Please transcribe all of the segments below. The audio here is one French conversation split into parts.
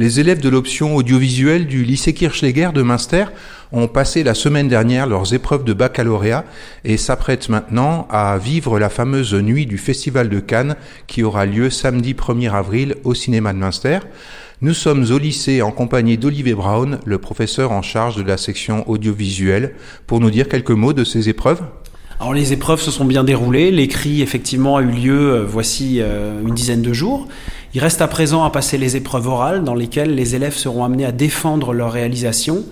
Les élèves de l'option audiovisuelle du lycée Kirchleger de Münster ont passé la semaine dernière leurs épreuves de baccalauréat et s'apprêtent maintenant à vivre la fameuse nuit du Festival de Cannes qui aura lieu samedi 1er avril au cinéma de Münster. Nous sommes au lycée en compagnie d'Olivier Brown, le professeur en charge de la section audiovisuelle, pour nous dire quelques mots de ces épreuves. Alors les épreuves se sont bien déroulées, l'écrit effectivement a eu lieu euh, voici euh, une dizaine de jours. Il reste à présent à passer les épreuves orales dans lesquelles les élèves seront amenés à défendre leur réalisation.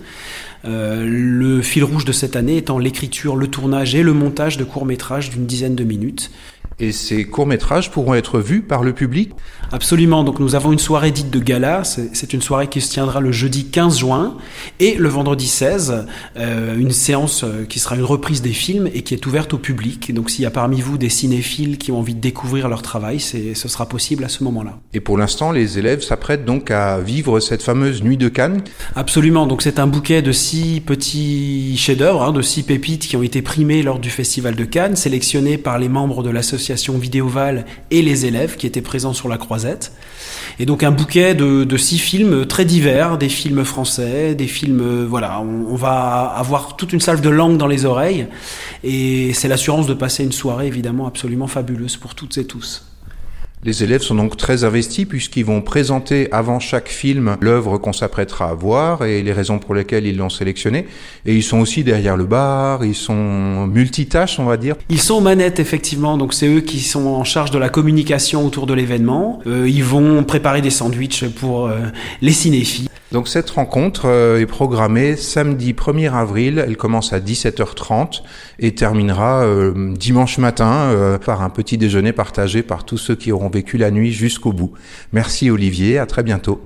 Euh, le fil rouge de cette année étant l'écriture, le tournage et le montage de courts-métrages d'une dizaine de minutes. Et ces courts-métrages pourront être vus par le public Absolument. Donc nous avons une soirée dite de gala. C'est une soirée qui se tiendra le jeudi 15 juin et le vendredi 16, euh, une séance euh, qui sera une reprise des films et qui est ouverte au public. Donc s'il y a parmi vous des cinéphiles qui ont envie de découvrir leur travail, ce sera possible à ce moment-là. Et pour l'instant, les élèves s'apprêtent donc à vivre cette fameuse nuit de Cannes Absolument. Donc c'est un bouquet de six petits chefs-d'œuvre, hein, de six pépites qui ont été primés lors du festival de Cannes, sélectionnés par les membres de l'association Vidéoval et les élèves qui étaient présents sur la croix et donc un bouquet de, six films très divers, des films français, des films, voilà, on, va avoir toute une salve de langue dans les oreilles, et c'est l'assurance de passer une soirée évidemment absolument fabuleuse pour toutes et tous. Les élèves sont donc très investis puisqu'ils vont présenter avant chaque film l'œuvre qu'on s'apprêtera à voir et les raisons pour lesquelles ils l'ont sélectionné. Et ils sont aussi derrière le bar, ils sont multitâches, on va dire. Ils sont manettes, effectivement. Donc c'est eux qui sont en charge de la communication autour de l'événement. Euh, ils vont préparer des sandwichs pour euh, les cinéphiles. Donc cette rencontre euh, est programmée samedi 1er avril, elle commence à 17h30 et terminera euh, dimanche matin euh, par un petit déjeuner partagé par tous ceux qui auront vécu la nuit jusqu'au bout. Merci Olivier, à très bientôt.